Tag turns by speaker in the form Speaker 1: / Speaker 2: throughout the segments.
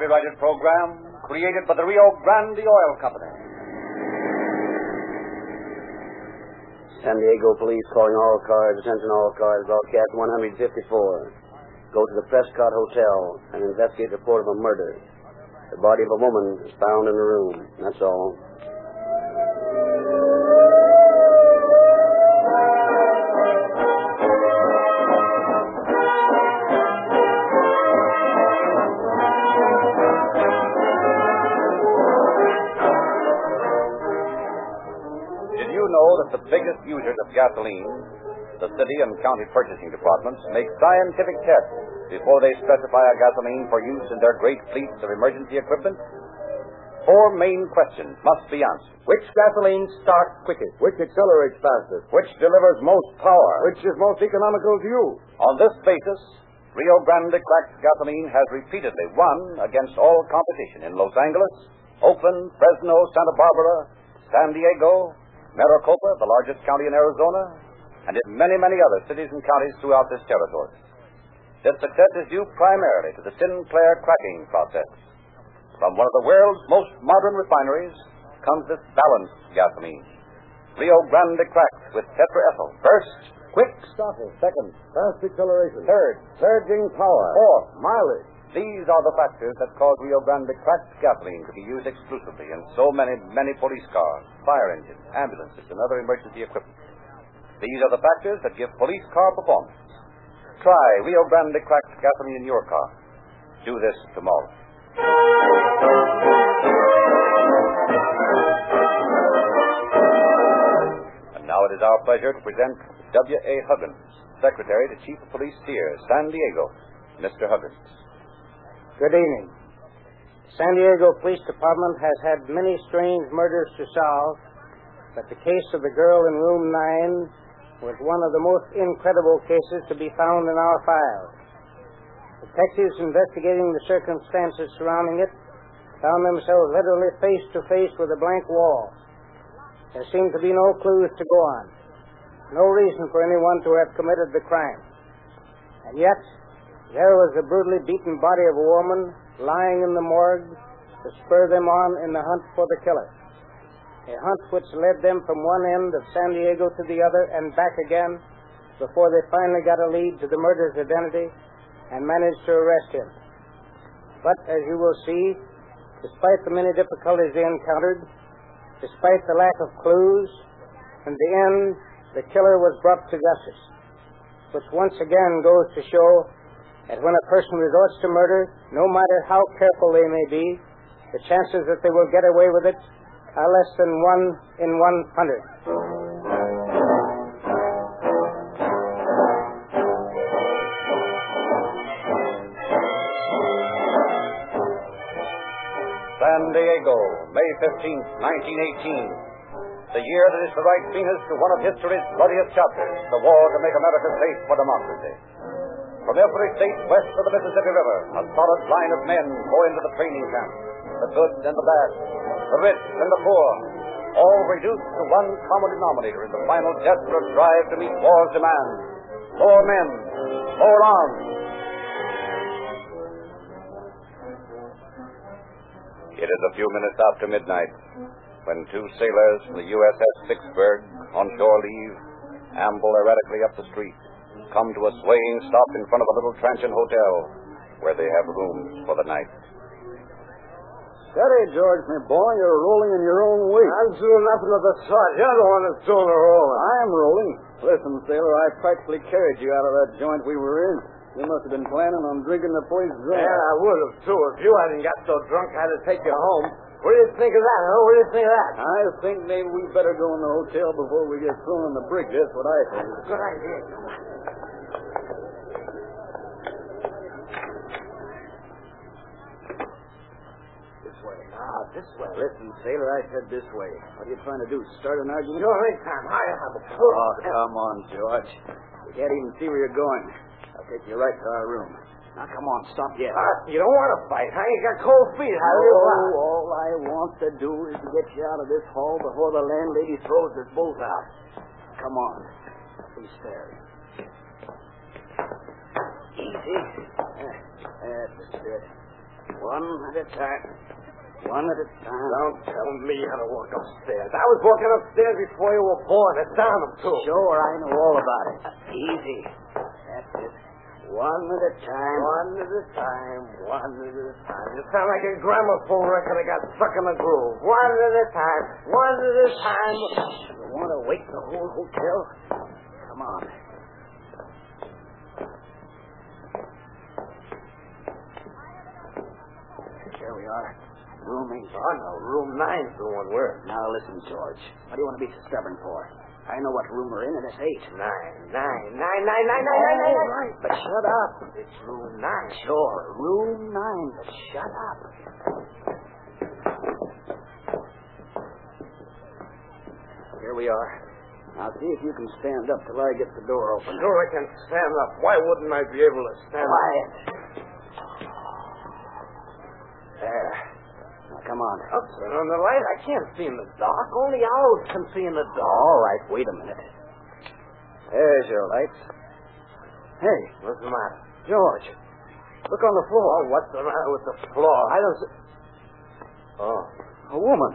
Speaker 1: copyrighted program created by the Rio Grande Oil Company.
Speaker 2: San Diego police calling all cars. Attention all cars. Broadcast 154. Go to the Prescott Hotel and investigate report of a murder. The body of a woman is found in the room. That's all.
Speaker 1: Gasoline, the city and county purchasing departments, make scientific tests before they specify a gasoline for use in their great fleets of emergency equipment? Four main questions must be answered.
Speaker 3: Which gasoline starts quickest? Which accelerates fastest?
Speaker 1: Which delivers most power?
Speaker 3: Which is most economical to use?
Speaker 1: On this basis, Rio Grande cracked gasoline has repeatedly won against all competition in Los Angeles, Oakland, Fresno, Santa Barbara, San Diego, Maricopa, the largest county in Arizona, and in many, many other cities and counties throughout this territory. This success is due primarily to the Sinclair cracking process. From one of the world's most modern refineries comes this balanced gasoline. Rio Grande cracked with tetraethyl. First, quick stopping. Second,
Speaker 3: Fast acceleration.
Speaker 1: third, surging power.
Speaker 3: Fourth, mileage.
Speaker 1: These are the factors that cause Rio Grande cracked gasoline to be used exclusively in so many, many police cars, fire engines, ambulances, and other emergency equipment. These are the factors that give police car performance. Try Rio Grande cracked gasoline in your car. Do this tomorrow. And now it is our pleasure to present W.A. Huggins, Secretary to Chief of Police here, San Diego. Mr. Huggins.
Speaker 4: Good evening. San Diego Police Department has had many strange murders to solve, but the case of the girl in room 9 was one of the most incredible cases to be found in our files. Detectives investigating the circumstances surrounding it found themselves literally face to face with a blank wall. There seemed to be no clues to go on, no reason for anyone to have committed the crime. And yet, there was the brutally beaten body of a woman lying in the morgue to spur them on in the hunt for the killer. A hunt which led them from one end of San Diego to the other and back again before they finally got a lead to the murderer's identity and managed to arrest him. But as you will see, despite the many difficulties they encountered, despite the lack of clues, in the end, the killer was brought to justice, which once again goes to show that when a person resorts to murder, no matter how careful they may be, the chances that they will get away with it are less than one in one hundred.
Speaker 1: San Diego, May 15th, 1918. The year that is to write Venus to one of history's bloodiest chapters, the war to make America safe for democracy. From every state west of the Mississippi River, a solid line of men go into the training camp. The good and the bad, the rich and the poor, all reduced to one common denominator in the final desperate drive to meet war's demands. More men, more arms. It is a few minutes after midnight when two sailors from the USS Vicksburg, on shore leave, amble erratically up the street, come to a swaying stop in front of a little transient hotel where they have rooms for the night.
Speaker 3: Steady, George, my boy. You're rolling in your own weight.
Speaker 5: I'm doing nothing of the sort. You're the one that's doing the rolling.
Speaker 3: I'm rolling. Listen, sailor, I practically carried you out of that joint we were in. You must have been planning on drinking the place dry.
Speaker 5: Yeah, I would have, too. If you hadn't got so drunk, I'd have taken you home. What do you think of that, huh? What do you think of that?
Speaker 3: I think maybe we better go in the hotel before we get thrown in the brig. That's what I think.
Speaker 5: Good idea. Come on. This way. Ah, this way.
Speaker 3: Listen, sailor, I said this way. What are you trying to do? Start an argument?
Speaker 5: Sure, anytime. I have a
Speaker 3: Oh, come on, George. You can't even see where you're going. I'll take you right to our room. Now, come on, stop yet.
Speaker 5: Ah, you don't want to fight, huh? You got cold feet. How do you
Speaker 3: Oh,
Speaker 5: want?
Speaker 3: all I want to do is to get you out of this hall before the landlady throws us both out. Come on. Stairs. Easy. Yeah, That's it. One at a time. One at a time.
Speaker 5: Don't tell me how to walk upstairs. I was walking upstairs before you were born. It's down them, too.
Speaker 3: Sure, I know all about it. Easy. That's it. One at a time.
Speaker 5: One at a time, one at a time. You sound like a gramophone record that got stuck in a groove. One at a time, one at a time.
Speaker 3: You want to wake the whole hotel? Come on. Room eight.
Speaker 5: Oh, no, room nine's the one we're.
Speaker 3: Now listen, George. What do you want to be so stubborn for? I know what room we're in, and it's eight.
Speaker 5: Nine, nine, nine, nine, nine, nine, nine, nine,
Speaker 3: All right, but shut up.
Speaker 5: It's room nine.
Speaker 3: Sure, room nine, but shut up. Here we are. Now see if you can stand up till I get the door open.
Speaker 5: Sure I can stand up. Why wouldn't I be able to stand up?
Speaker 3: Quiet. There. Come on.
Speaker 5: I'll turn on the light. I can't see in the dark. Only owls can see in the dark.
Speaker 3: All right, wait a minute. There's your lights. Hey,
Speaker 5: What's the matter?
Speaker 3: George. Look on the floor.
Speaker 5: Oh, what's the matter with the floor? I don't see... Oh.
Speaker 3: A woman.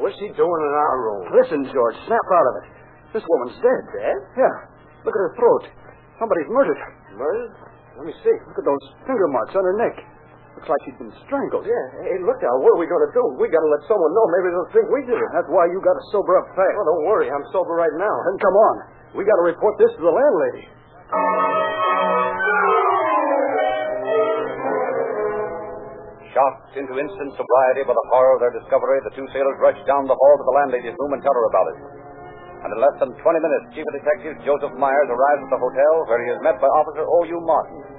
Speaker 5: What's she doing in our room?
Speaker 3: Listen, George, snap out of it. This woman's dead.
Speaker 5: Dead?
Speaker 3: Yeah. Look at her throat. Somebody's murdered her.
Speaker 5: Murdered? Let me see.
Speaker 3: Look at those finger marks on her neck. Looks like she'd been strangled.
Speaker 5: Yeah. Hey, look out. What are we going to do? We got to let someone know. Maybe they'll think we did it.
Speaker 3: That's why you got to sober up fast.
Speaker 5: Oh, don't worry. I'm sober right now.
Speaker 3: Then come on. We got to report this to the landlady.
Speaker 1: Shocked into instant sobriety by the horror of their discovery, the two sailors rushed down the hall to the landlady's room and tell her about it. And in less than 20 minutes, Chief of Detectives Joseph Myers arrives at the hotel where he is met by Officer O.U. Martin.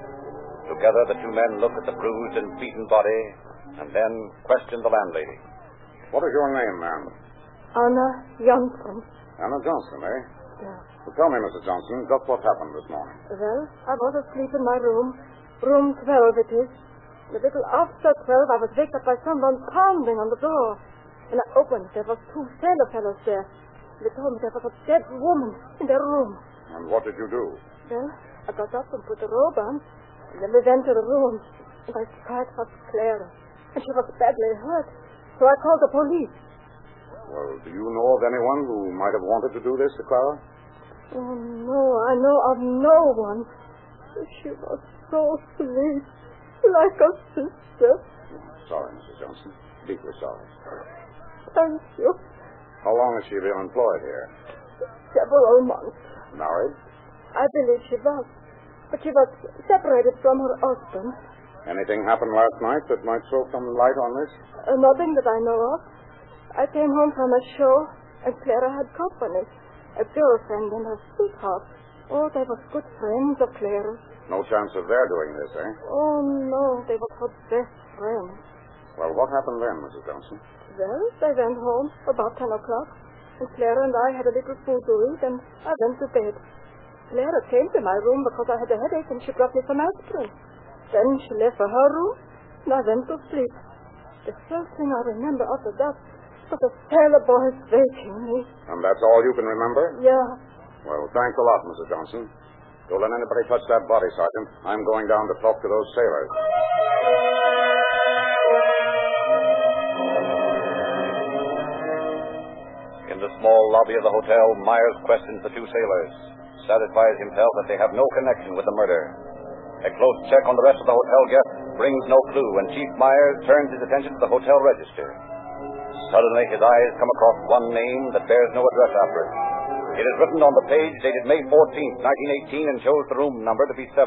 Speaker 1: Together, the two men look at the bruised and beaten body and then question the landlady.
Speaker 6: What is your name, ma'am?
Speaker 7: Anna Johnson.
Speaker 6: Anna Johnson, eh?
Speaker 7: Yeah.
Speaker 6: Well, tell me, Mrs. Johnson, just what happened this morning.
Speaker 7: Well, I was asleep in my room. Room 12 it is. A little after 12, I was waked up by someone pounding on the door. When I opened, there was two sailor fellows there. They told me there was a dead woman in their room.
Speaker 6: And what did you do?
Speaker 7: Well, I got up and put the robe on. And then we went to the room. And I cried for Clara. And she was badly hurt. So I called the police.
Speaker 6: Well, do you know of anyone who might have wanted to do this to Clara?
Speaker 7: Oh, no, I know of no one. She was so sweet, like a sister.
Speaker 6: Sorry, Mrs. Johnson. Deeply sorry.
Speaker 7: Thank you.
Speaker 6: How long has she been employed here?
Speaker 7: Several months.
Speaker 6: Married?
Speaker 7: I believe she was. But she was separated from her husband.
Speaker 6: Anything happened last night that might throw some light on this?
Speaker 7: Uh, nothing that I know of. I came home from a show, and Clara had company. A girlfriend and her sweetheart. Oh, they were good friends of Clara's.
Speaker 6: No chance of their doing this, eh?
Speaker 7: Oh, no, they were her best friends.
Speaker 6: Well, what happened then, Mrs. Johnson?
Speaker 7: Well, they went home about 10 o'clock, and Clara and I had a little food to eat, and I went to bed. Clara came to my room because I had a headache, and she brought me some aspirin. Then she left for her room, and I went to sleep. The first thing I remember after that was the sailor boys waking me.
Speaker 6: And that's all you can remember?
Speaker 7: Yeah.
Speaker 6: Well, thanks a lot, Mrs. Johnson. Don't let anybody touch that body, Sergeant. I'm going down to talk to those sailors.
Speaker 1: In the small lobby of the hotel, Myers questions the two sailors, satisfies himself that they have no connection with the murder. A close check on the rest of the hotel guests brings no clue, and Chief Myers turns his attention to the hotel register. Suddenly, his eyes come across one name that bears no address after it. It is written on the page dated May 14th, 1918, and shows the room number to be 7.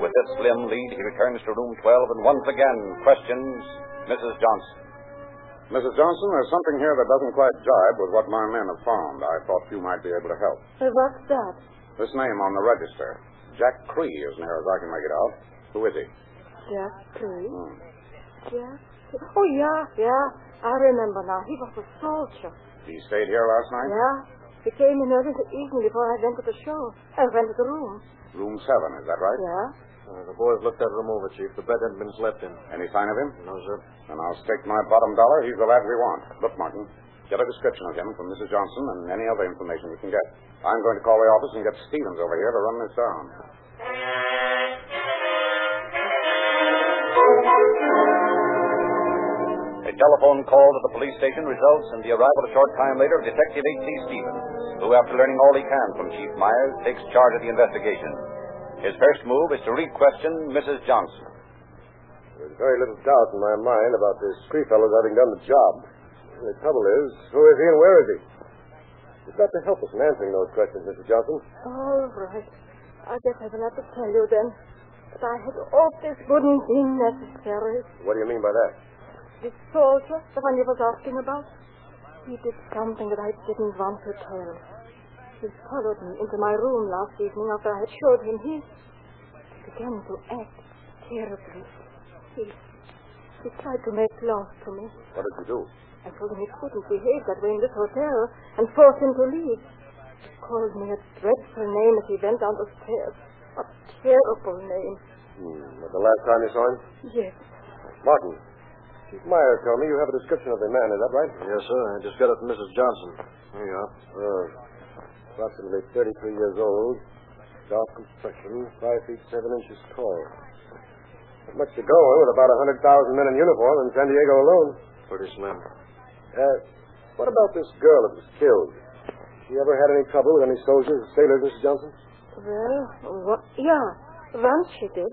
Speaker 1: With this slim lead, he returns to room 12 and once again questions Mrs. Johnson.
Speaker 6: Mrs. Johnson, there's something here that doesn't quite jibe with what my men have found. I thought you might be able to help.
Speaker 7: Uh, what's that?
Speaker 6: This name on the register. Jack Cree is near as I can make it out. Who is he?
Speaker 7: Jack Cree?
Speaker 6: Hmm.
Speaker 7: Jack Oh, yeah, yeah. I remember now. He was a soldier.
Speaker 6: He stayed here last night?
Speaker 7: Yeah. He came in early in the evening before I went to the show. I went to the room.
Speaker 6: Room seven, is that right?
Speaker 7: Yeah.
Speaker 5: Uh, the boys looked that room over, Chief. The bed hadn't been slept in.
Speaker 6: Any sign of him?
Speaker 5: No, sir.
Speaker 6: Then I'll stake my bottom dollar. He's the lad we want. Look, Martin, get a description of him from Mrs. Johnson and any other information you can get. I'm going to call the office and get Stevens over here to run this down.
Speaker 1: A telephone call to the police station results in the arrival a short time later of Detective H.C. Stevens, who, after learning all he can from Chief Myers, takes charge of the investigation. His first move is to re-question Mrs. Johnson.
Speaker 8: There's very little doubt in my mind about this Cree fellow's having done the job. The trouble is, who is he and where is he? You've got to help us in answering those questions, Mrs. Johnson.
Speaker 7: All right. I guess I will have to tell you then. But I had hoped this wouldn't be necessary.
Speaker 8: What do you mean by that?
Speaker 7: This soldier, the one you was asking about, he did something that I didn't want to tell. He followed me into my room last evening after I had showed him his. He began to act terribly. He, he tried to make love to me.
Speaker 8: What did you do?
Speaker 7: I told him he couldn't behave that way in this hotel and forced him to leave. He called me a dreadful name as he went down the stairs. A terrible name.
Speaker 8: Hmm. Was the last time you saw him?
Speaker 7: Yes.
Speaker 8: Martin. Chief Meyer told me you have a description of the man. Is that right?
Speaker 9: Yes, sir. I just got it from Mrs. Johnson. Here you are.
Speaker 8: Oh. Approximately 33 years old. Dark complexion. Five feet seven inches tall. Not much to go on with about a 100,000 men in uniform in San Diego alone.
Speaker 9: Pretty slim.
Speaker 8: Uh, what about this girl that was killed? She ever had any trouble with any soldiers or sailors, Mrs. Johnson?
Speaker 7: Well, what, yeah. Once she did.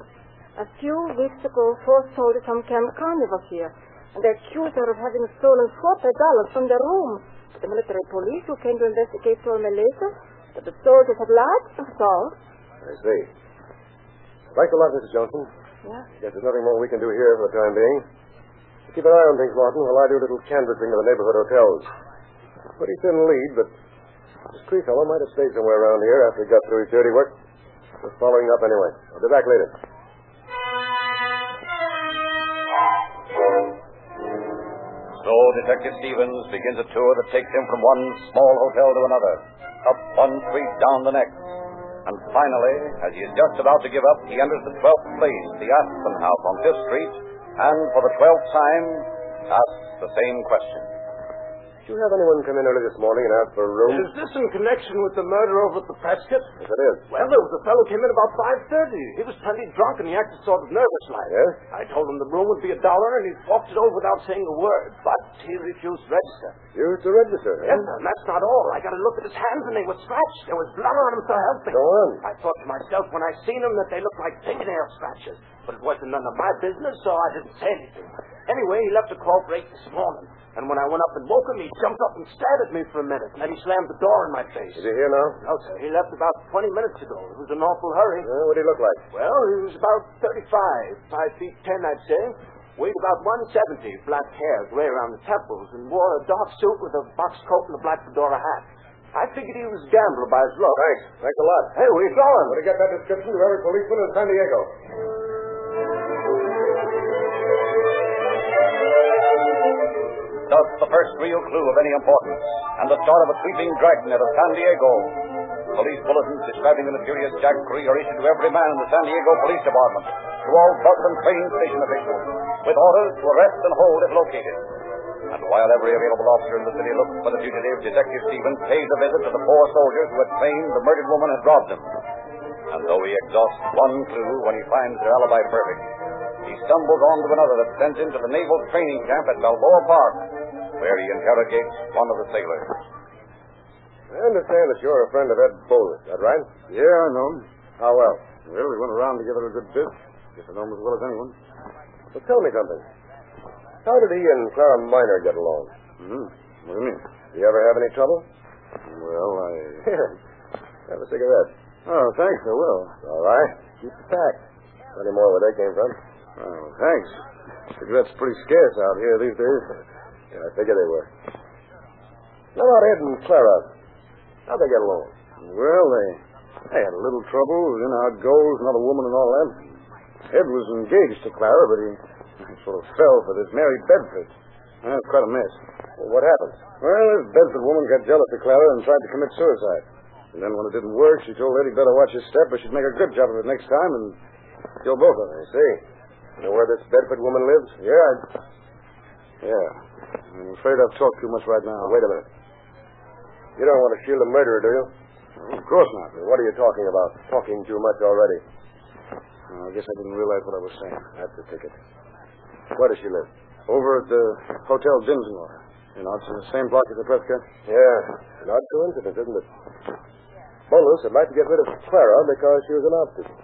Speaker 7: A few weeks ago, four soldiers from Camp Kearney was here, and they accused her of having stolen forty dollars from their room. The military police who came to investigate told me later that the soldiers had lied. That's all.
Speaker 8: I see. Thanks a lot, Mrs. Johnson.
Speaker 7: Yeah.
Speaker 8: Guess there's nothing more we can do here for the time being. Keep an eye on things, Martin, while I do a little canvassing of the neighborhood hotels. Pretty thin lead, but this Cree fellow might have stayed somewhere around here after he got through his dirty work. Just following up anyway. I'll be back later.
Speaker 1: So Detective Stevens begins a tour that takes him from one small hotel to another, up one street, down the next. And finally, as he is just about to give up, he enters the 12th place, the Aspen House on Fifth Street, and for the 12th time asks the same question.
Speaker 8: Did you have anyone come in early this morning and ask for a room?
Speaker 5: Is this in connection with the murder over at the Prescott?
Speaker 8: Yes, it is.
Speaker 5: Well, there was a fellow came in about 5.30. He was plenty drunk and he acted sort of nervous like.
Speaker 8: Yes?
Speaker 5: I told him the room would be a dollar and he walked it over without saying a word. But he refused to register.
Speaker 8: You to register?
Speaker 5: Yes, sir, and that's not all. I got a look at his hands and they were scratched. There was blood on them, so help me.
Speaker 8: Go on.
Speaker 5: I thought to myself when I seen them that they looked like fingernail scratches. But it wasn't none of my business, so I didn't say anything. Anyway, he left to cooperate this morning. And when I went up and woke him, he jumped up and stared at me for a minute. And then he slammed the door in my face.
Speaker 8: Is he here now?
Speaker 5: No, sir. He left about 20 minutes ago. It was an awful hurry.
Speaker 8: Uh, what did he look like?
Speaker 5: Well, he was about 35, 5 feet 10, I'd say. Weighed about 170, black hair, gray around the temples, and wore a dark suit with a box coat and a black fedora hat. I figured he was a gambler by his look.
Speaker 8: Thanks. Thanks a lot.
Speaker 5: Hey, where you going?
Speaker 8: Want to get that description to every policeman in San Diego.
Speaker 1: Thus, the first real clue of any importance, and the start of a sweeping dragnet of San Diego. Police bulletins describing the mysterious Jack Cree are issued to every man in the San Diego Police Department, to all bus and train station officials, with orders to arrest and hold if located. And while every available officer in the city looks for the fugitive, Detective Stevens pays a visit to the four soldiers who had claimed the murdered woman had robbed him. And though he exhausts one clue when he finds their alibi perfect, he stumbles on to another that sends him to the naval training camp at Balboa Park, where he interrogates one of the sailors.
Speaker 8: I understand that you're a friend of Ed Bowler. Is that right?
Speaker 6: Yeah, I know him.
Speaker 8: How well?
Speaker 6: Well, we went around together a good bit. Guess I know him as well as anyone.
Speaker 8: Well, tell me something. How did he and Clara Miner get along?
Speaker 6: Hmm. What do you mean?
Speaker 8: You ever have any trouble?
Speaker 6: Well, I.
Speaker 8: Here. Have a cigarette.
Speaker 6: Oh, thanks, I will.
Speaker 8: All right. Keep the pack. Plenty more where they came from.
Speaker 6: Oh, thanks. Cigarettes pretty scarce out here these days.
Speaker 8: Yeah, I figure they were. How about Ed and Clara? How'd they get along?
Speaker 6: Well, they they had a little trouble. You know how it goes, another woman and all that. Ed was engaged to Clara, but he sort of fell for this Mary Bedford. That's quite a mess.
Speaker 8: Well, what happened?
Speaker 6: Well, this Bedford woman got jealous of Clara and tried to commit suicide. And then when it didn't work, she told Ed he'd better watch his step or she'd make a good job of it next time and kill both of them.
Speaker 8: I see. You know where this Bedford woman lives?
Speaker 6: Yeah, I... Yeah. I'm afraid I've talked too much right now.
Speaker 8: Now, wait a minute. You don't want to shield a murderer, do you?
Speaker 6: Of course not.
Speaker 8: What are you talking about? Talking too much already.
Speaker 6: I guess I didn't realize what I was saying.
Speaker 8: That's the ticket. Where does she live?
Speaker 6: Over at the Hotel Dinsmore. You know, it's in the same block as the Prescott.
Speaker 8: Yeah. An odd coincidence, isn't it? Bolus would like to get rid of Clara because she was an obstacle.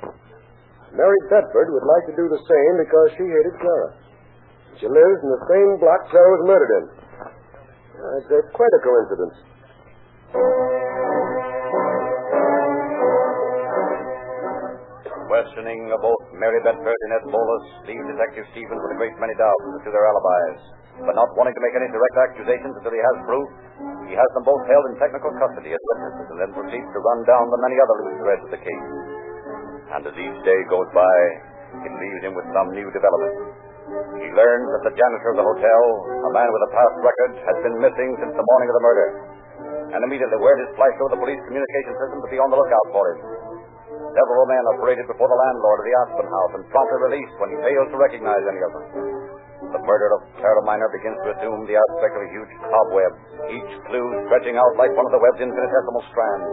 Speaker 8: Mary Bedford would like to do the same because she hated Clara. She lives in the same block Clara was murdered in. That's uh, quite a coincidence.
Speaker 1: Questioning of both Mary Bedford and Ed Bolus leaves Detective Stevens with a great many doubts as to their alibis. But not wanting to make any direct accusations until he has proof, he has them both held in technical custody as witnesses and then proceeds to run down the many other loose threads of the case. And as each day goes by, it leaves him with some new development. He learns that the janitor of the hotel, a man with a past record, has been missing since the morning of the murder. And immediately word is flashed over the police communication system to be on the lookout for him. Several men paraded before the landlord of the Aspen House and promptly released when he fails to recognize any of them. The murder of Clara Minor begins to assume the aspect of a huge cobweb, each clue stretching out like one of the web's infinitesimal strands.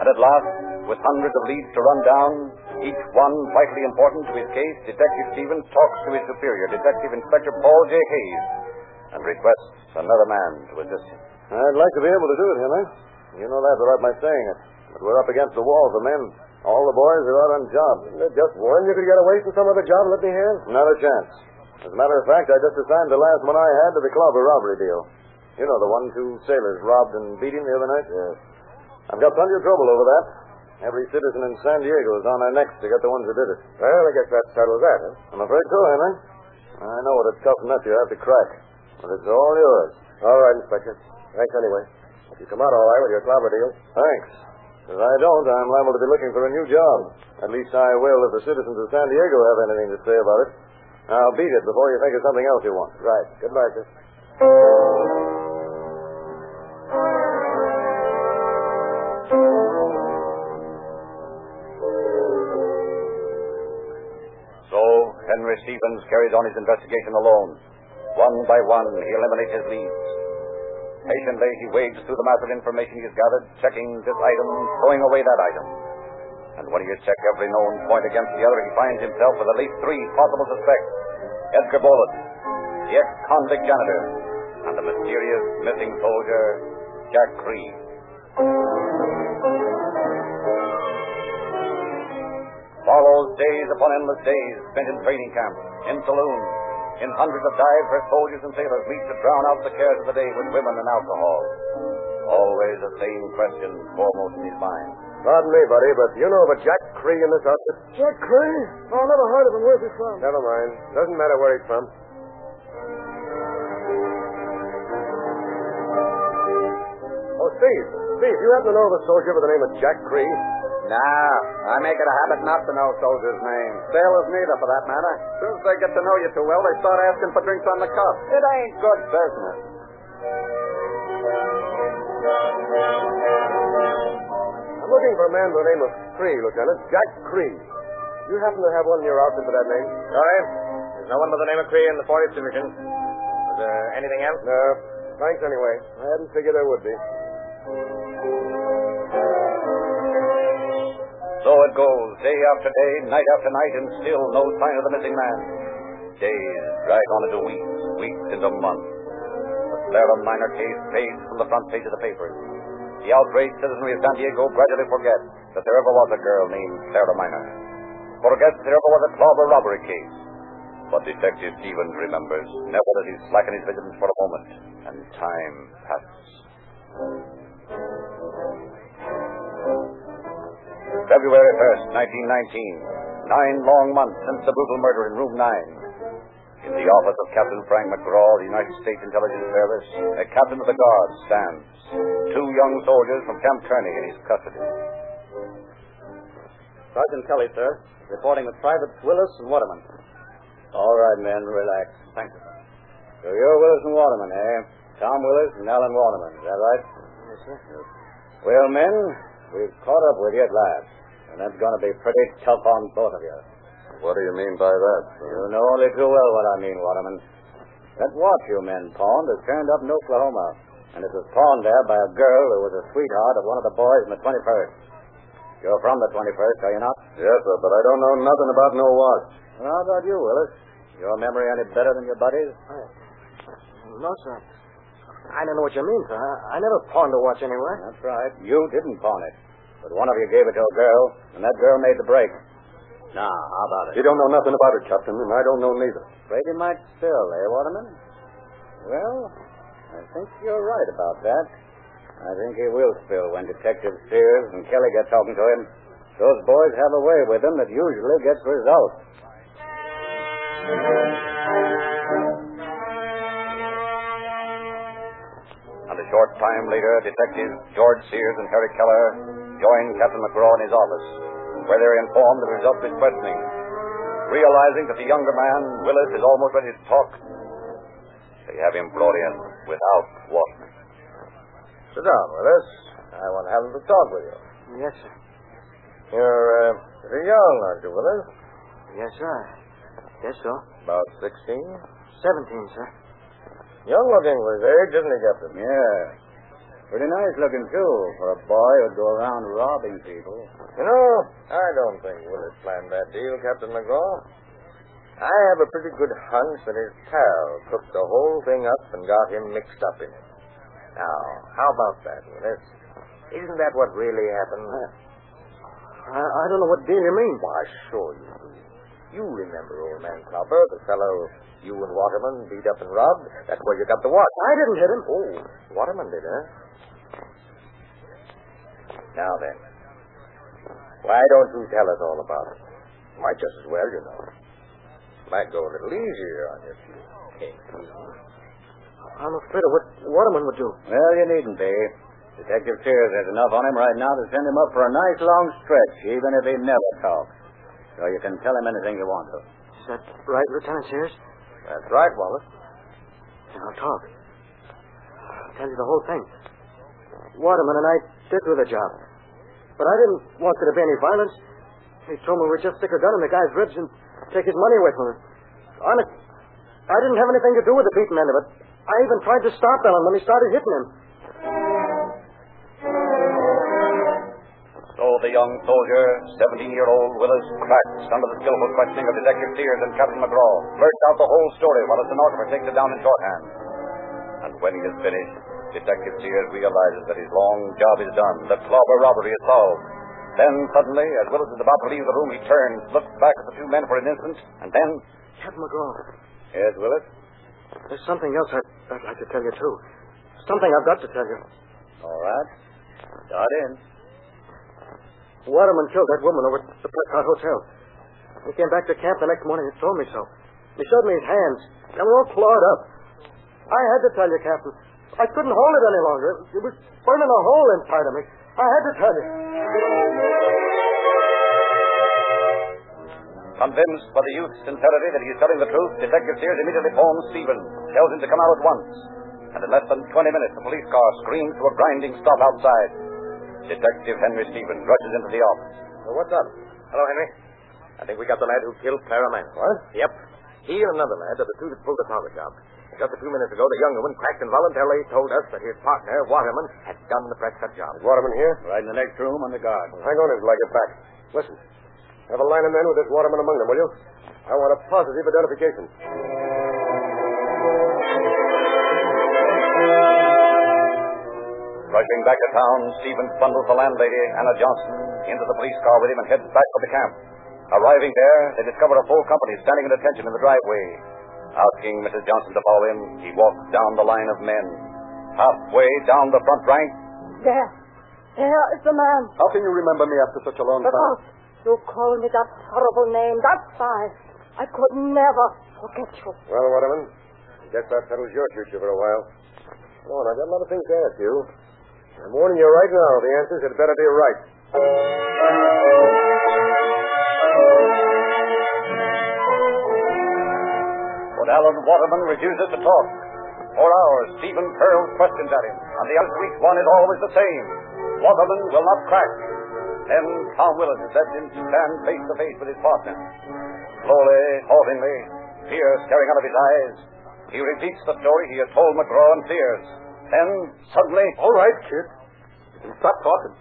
Speaker 1: And at last, with hundreds of leads to run down, each one vitally important to his case, Detective Stevens talks to his superior, Detective Inspector Paul J. Hayes, and requests another man to assist him.
Speaker 9: I'd like to be able to do it, Henry. You know that without my saying it. But we're up against the wall for men. All the boys are out on jobs.
Speaker 8: Isn't uh, there just one you could get away from some other job let me have?
Speaker 9: Not a chance. As a matter of fact, I just assigned the last one I had to the Clobber robbery deal. You know, the one two sailors robbed and beat him the other night?
Speaker 8: Yes.
Speaker 9: I've got plenty of trouble over that. Every citizen in San Diego is on their necks to get the ones who did it.
Speaker 8: Well, I guess that settles that, huh?
Speaker 9: I'm afraid so, Henry. I know what a tough nut you have to crack. But it's all yours.
Speaker 8: All right, Inspector. Thanks anyway. If you come out all right with your clobber deal.
Speaker 9: Thanks. If I don't, I'm liable to be looking for a new job. At least I will if the citizens of San Diego have anything to say about it. I'll beat it before you think of something else you want.
Speaker 8: Right. Goodbye, sir.
Speaker 1: So, Henry Stevens carries on his investigation alone. One by one, he eliminates his leads. Patiently, he wades through the mass of information he has gathered, checking this item, throwing away that item. And when he has checked every known point against the other, he finds himself with at least three possible suspects Edgar Bolus, the ex convict janitor, and the mysterious missing soldier, Jack Creed. Follows days upon endless days spent in training camps, in saloons, in hundreds of dives where soldiers and sailors meet to drown out the cares of the day with women and alcohol. Always the same question foremost in his mind.
Speaker 8: Pardon me, buddy, but you know of a Jack Cree in this outfit?
Speaker 10: Jack Cree? Oh, I never heard of him. Where's he from?
Speaker 8: Never mind. Doesn't matter where he's from. Oh, Steve. Steve, you happen to know of a soldier by the name of Jack Cree?
Speaker 3: Nah, I make it a habit not to know soldiers' names. Sailors neither, for that matter. As soon as they get to know you too well, they start asking for drinks on the cuff. It ain't good business.
Speaker 8: I'm looking for a man by the name of Cree, Lieutenant. Jack Cree. You happen to have one in your outfit with that name?
Speaker 3: Sorry? There's no one by the name of Cree in the 40th Division. Is there anything else?
Speaker 8: No. Thanks anyway. I hadn't figured there would be.
Speaker 1: So it goes, day after day, night after night, and still no sign of the missing man. Days drag on into weeks, weeks into months. The Clara Minor case fades from the front page of the papers. The outraged citizenry of San Diego gradually forget that there ever was a girl named Clara Minor. Forgets there ever was a Clobber robbery case. But Detective Stevens remembers. Never does he slacken his vigilance for a moment. And time passes. February 1st, 1919. Nine long months since the brutal murder in room 9. In the office of Captain Frank McGraw, the United States Intelligence Service, a captain of the guard stands. Two young soldiers from Camp Kearney in his custody.
Speaker 3: Sergeant Kelly, sir. Reporting with Privates Willis and Waterman.
Speaker 2: All right, men, relax.
Speaker 3: Thank you.
Speaker 2: So you're Willis and Waterman, eh? Tom Willis and Alan Waterman, is that right?
Speaker 3: Yes, sir.
Speaker 2: Well, men, we've caught up with you at last. And that's going to be pretty tough on both of you.
Speaker 9: What do you mean by that?
Speaker 2: You know only too well what I mean, Waterman. That watch you men pawned is turned up in Oklahoma. And it was pawned there by a girl who was a sweetheart of one of the boys in the 21st. You're from the 21st, are you not?
Speaker 9: Yes, sir, but I don't know nothing about no watch.
Speaker 2: Well, how about you, Willis?
Speaker 1: Your memory any better than your buddy's?
Speaker 11: No, sir. I don't know what you mean, sir. I, I never pawned a watch anywhere.
Speaker 1: That's right. You didn't pawn it. But one of you gave it to a girl, and that girl made the break. Now, how about it?
Speaker 8: You don't know nothing about it, Captain, and I don't know neither.
Speaker 1: Afraid he might spill, eh, Waterman? Well, I think you're right about that. I think he will spill when Detective Sears and Kelly get talking to him. Those boys have a way with them that usually gets results. And a short time later, Detectives George Sears and Harry Keller join Captain McGraw in his office, where they're informed of the result of his questioning. Realizing that the younger man, Willis, is almost ready to talk, they have him brought in without Waterman.
Speaker 9: Sit down, Willis. I want to have a little talk with you.
Speaker 11: Yes, sir.
Speaker 9: You're uh, pretty young, aren't you, Willis?
Speaker 11: Yes, sir. Yes, sir.
Speaker 9: About 16?
Speaker 11: Seventeen, sir.
Speaker 9: Young looking for his age, isn't he, Captain?
Speaker 1: Yeah. Pretty nice looking, too, for a boy who'd go around robbing people.
Speaker 9: You know, I don't think Willis planned that deal, Captain McGraw. I have a pretty good hunch that his pal cooked the whole thing up and got him mixed up in it. Now, how about that, Willis? Isn't that what really happened?
Speaker 11: I, I don't know what deal you mean.
Speaker 9: Why, sure you do. You remember old man Clobber, the fellow you and Waterman beat up and robbed? That's where you got the watch.
Speaker 11: I didn't hit him.
Speaker 9: Oh, Waterman did, huh? Now then, why don't you tell us all about it? Might just as well, you know. Might go a little easier on you if you came clean.
Speaker 11: I'm afraid of what Waterman would do.
Speaker 1: Well, you needn't be. Detective Sears has enough on him right now to send him up for a nice long stretch, even if he never talks. So you can tell him anything you want to.
Speaker 11: Is that right, Lieutenant Sears?
Speaker 9: That's right, Wallace.
Speaker 11: Then I'll talk. I'll tell you the whole thing. Waterman and I did do the job. But I didn't want there to be any violence. He told me we'd just stick a gun in the guy's ribs and take his money away from him. Honest, I didn't have anything to do with the beating end of it. I even tried to stop Ellen when he started hitting him.
Speaker 1: So the young soldier, 17-year-old Willis, cracks under the skillful questioning of Detective Sears and Captain McGraw, blurts out the whole story while a stenographer takes it down in shorthand. And when he is finished, Detective Sears realizes that his long job is done, the Clobber robbery is solved. Then, suddenly, as Willis is about to leave the room, he turns, looks back at the two men for an instant, and then...
Speaker 11: Captain McGraw,
Speaker 1: Yes, Willis?
Speaker 11: there's something else I'd, I'd like to tell you, too. Something I've got to tell you.
Speaker 1: All right. Start in.
Speaker 11: Waterman killed that woman over at the Prescott Hotel. He came back to camp the next morning and told me so. He showed me his hands. They were all clawed up. I had to tell you, Captain. I couldn't hold it any longer. It was burning a hole inside of me. I had to tell you.
Speaker 1: Convinced by the youth's sincerity that he is telling the truth, Detective Sears immediately phones Stephen, tells him to come out at once. And in less than 20 minutes, the police car screams to a grinding stop outside. Detective Henry Stevens rushes into the office.
Speaker 9: Well, what's up? Hello, Henry. I think we got the lad who killed Clara Mann. What? Yep. He and another lad are the two that pulled the target job. Just a few minutes ago, the younger one cracked and voluntarily told us that his partner, Waterman, had done the Prescott job.
Speaker 8: Is Waterman here?
Speaker 1: Right in the next room under the guard.
Speaker 8: Hang on until I get back. Listen. Have a line of men with this Waterman among them, will you? I want a positive identification.
Speaker 1: Rushing back to town, Stevens bundles the landlady, Anna Johnson, into the police car with him and heads back for the camp. Arriving there, they discover a full company standing at attention in the driveway. Asking Mrs. Johnson to follow him, he walks down the line of men. Halfway down the front rank,
Speaker 7: There. There is the man.
Speaker 8: How can you remember me after such a long time
Speaker 7: Because you called me that horrible name. That's why. I could never forget you.
Speaker 8: Well, Waterman, guess that settles your future for a while. Come on, I've got a lot of things to ask you. I'm warning you right now, the answers had better be right.
Speaker 1: Alan Waterman refuses to talk. For hours, Stephen hurls questions at him, and the answer to each one is always the same. Waterman will not crack. Then Tom Willis lets him stand face to face with his partner. Slowly, haltingly, tears staring out of his eyes, he repeats the story he had told McGraw and Sears. Then, suddenly...
Speaker 8: All right, kid. You can stop talking.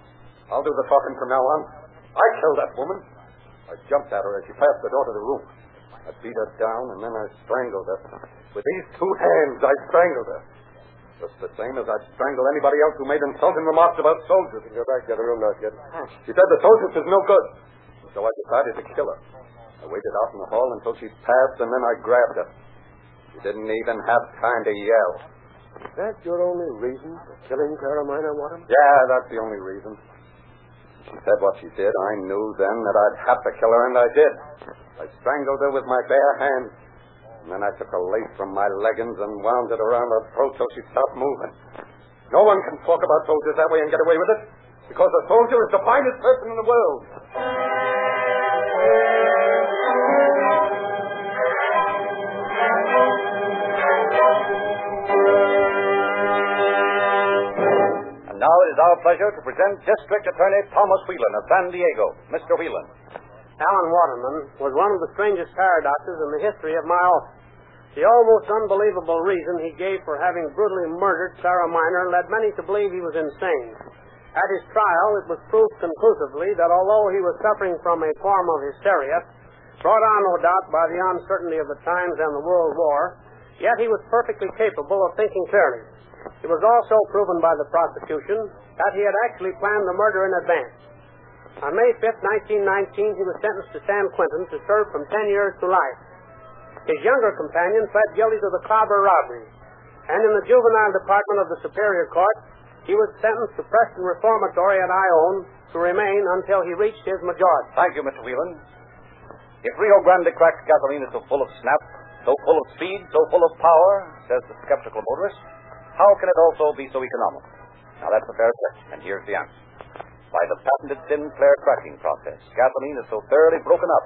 Speaker 8: I'll do the talking from now on. I killed that woman. I jumped at her as she passed the door to the room. I
Speaker 6: beat her down, and then I strangled her. With these two hands, I strangled her. Just the same as I'd strangle anybody else who made insulting remarks about soldiers.
Speaker 8: Go back to the room now, kid.
Speaker 6: Ah, she said the soldiers is no good. So I decided to kill her. I waited out in the hall until she passed, and then I grabbed her. She didn't even have time to yell.
Speaker 8: Is that your only reason for killing Minor, Watson?
Speaker 6: Yeah, that's the only reason. She said what she did. I knew then that I'd have to kill her, and I did. I strangled her with my bare hands. And then I took a lace from my leggings and wound it around her throat till she stopped moving. No one can talk about soldiers that way and get away with it, because a soldier is the finest person in the world.
Speaker 1: And now it is our pleasure to present District Attorney Thomas Whelan of San Diego. Mr. Whelan.
Speaker 12: Alan Waterman was one of the strangest paradoxes in the history of my office. The almost unbelievable reason he gave for having brutally murdered Sarah Miner led many to believe he was insane. At his trial, it was proved conclusively that although he was suffering from a form of hysteria, brought on, no doubt, by the uncertainty of the times and the World War, yet he was perfectly capable of thinking clearly. It was also proven by the prosecution that he had actually planned the murder in advance. On May 5, 1919, he was sentenced to San Quentin to serve from 10 years to life. His younger companion pled guilty to the Carver robbery, and in the juvenile department of the Superior Court, he was sentenced to Preston Reformatory at Ione to remain until he reached his majority.
Speaker 1: Thank you, Mr. Whelan. If Rio Grande cracked gasoline is so full of snap, so full of speed, so full of power, says the skeptical motorist, how can it also be so economical? Now, that's a fair question, and here's the answer. By the patented Sinclair cracking process, gasoline is so thoroughly broken up,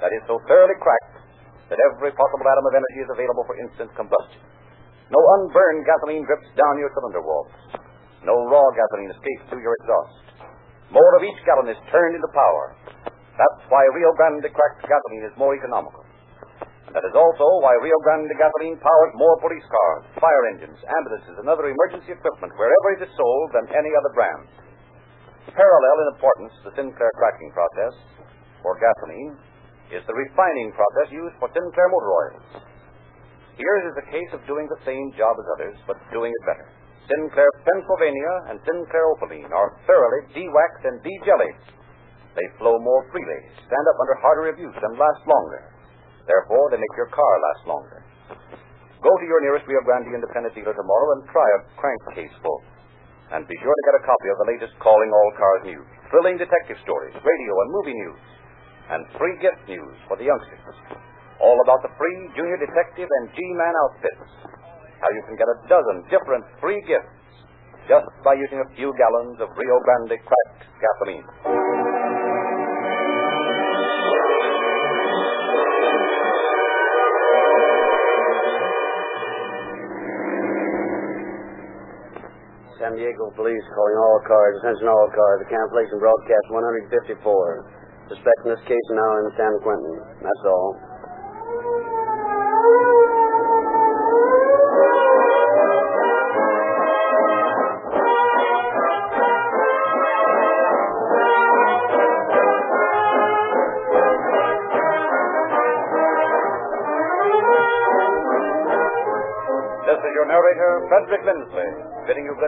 Speaker 1: that is, so thoroughly cracked, that every possible atom of energy is available for instant combustion. No unburned gasoline drips down your cylinder walls. No raw gasoline escapes through your exhaust. More of each gallon is turned into power. That's why Rio Grande cracked gasoline is more economical. And that is also why Rio Grande gasoline powers more police cars, fire engines, ambulances, and other emergency equipment wherever it is sold than any other brand. Parallel in importance to the Sinclair cracking process for gasoline is the refining process used for Sinclair motor oils. Here it is a case of doing the same job as others, but doing it better. Sinclair Pennsylvania and Sinclair Opaline are thoroughly de-waxed and de-jellied. They flow more freely, stand up under harder abuse, and last longer. Therefore, they make your car last longer. Go to your nearest Rio Grande independent dealer tomorrow and try a crankcase full. And be sure to get a copy of the latest Calling All Cars news, thrilling detective stories, radio and movie news, and free gift news for the youngsters. All about the free Junior Detective and G-Man outfits. How you can get a dozen different free gifts just by using a few gallons of Rio Grande cracked gasoline.
Speaker 2: San Diego Police calling all cars. Attention all cars. The cancellation broadcast 154. Suspect in this case now in San Quentin. That's all.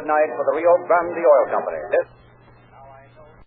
Speaker 1: Night for the Rio Grande Oil Company. This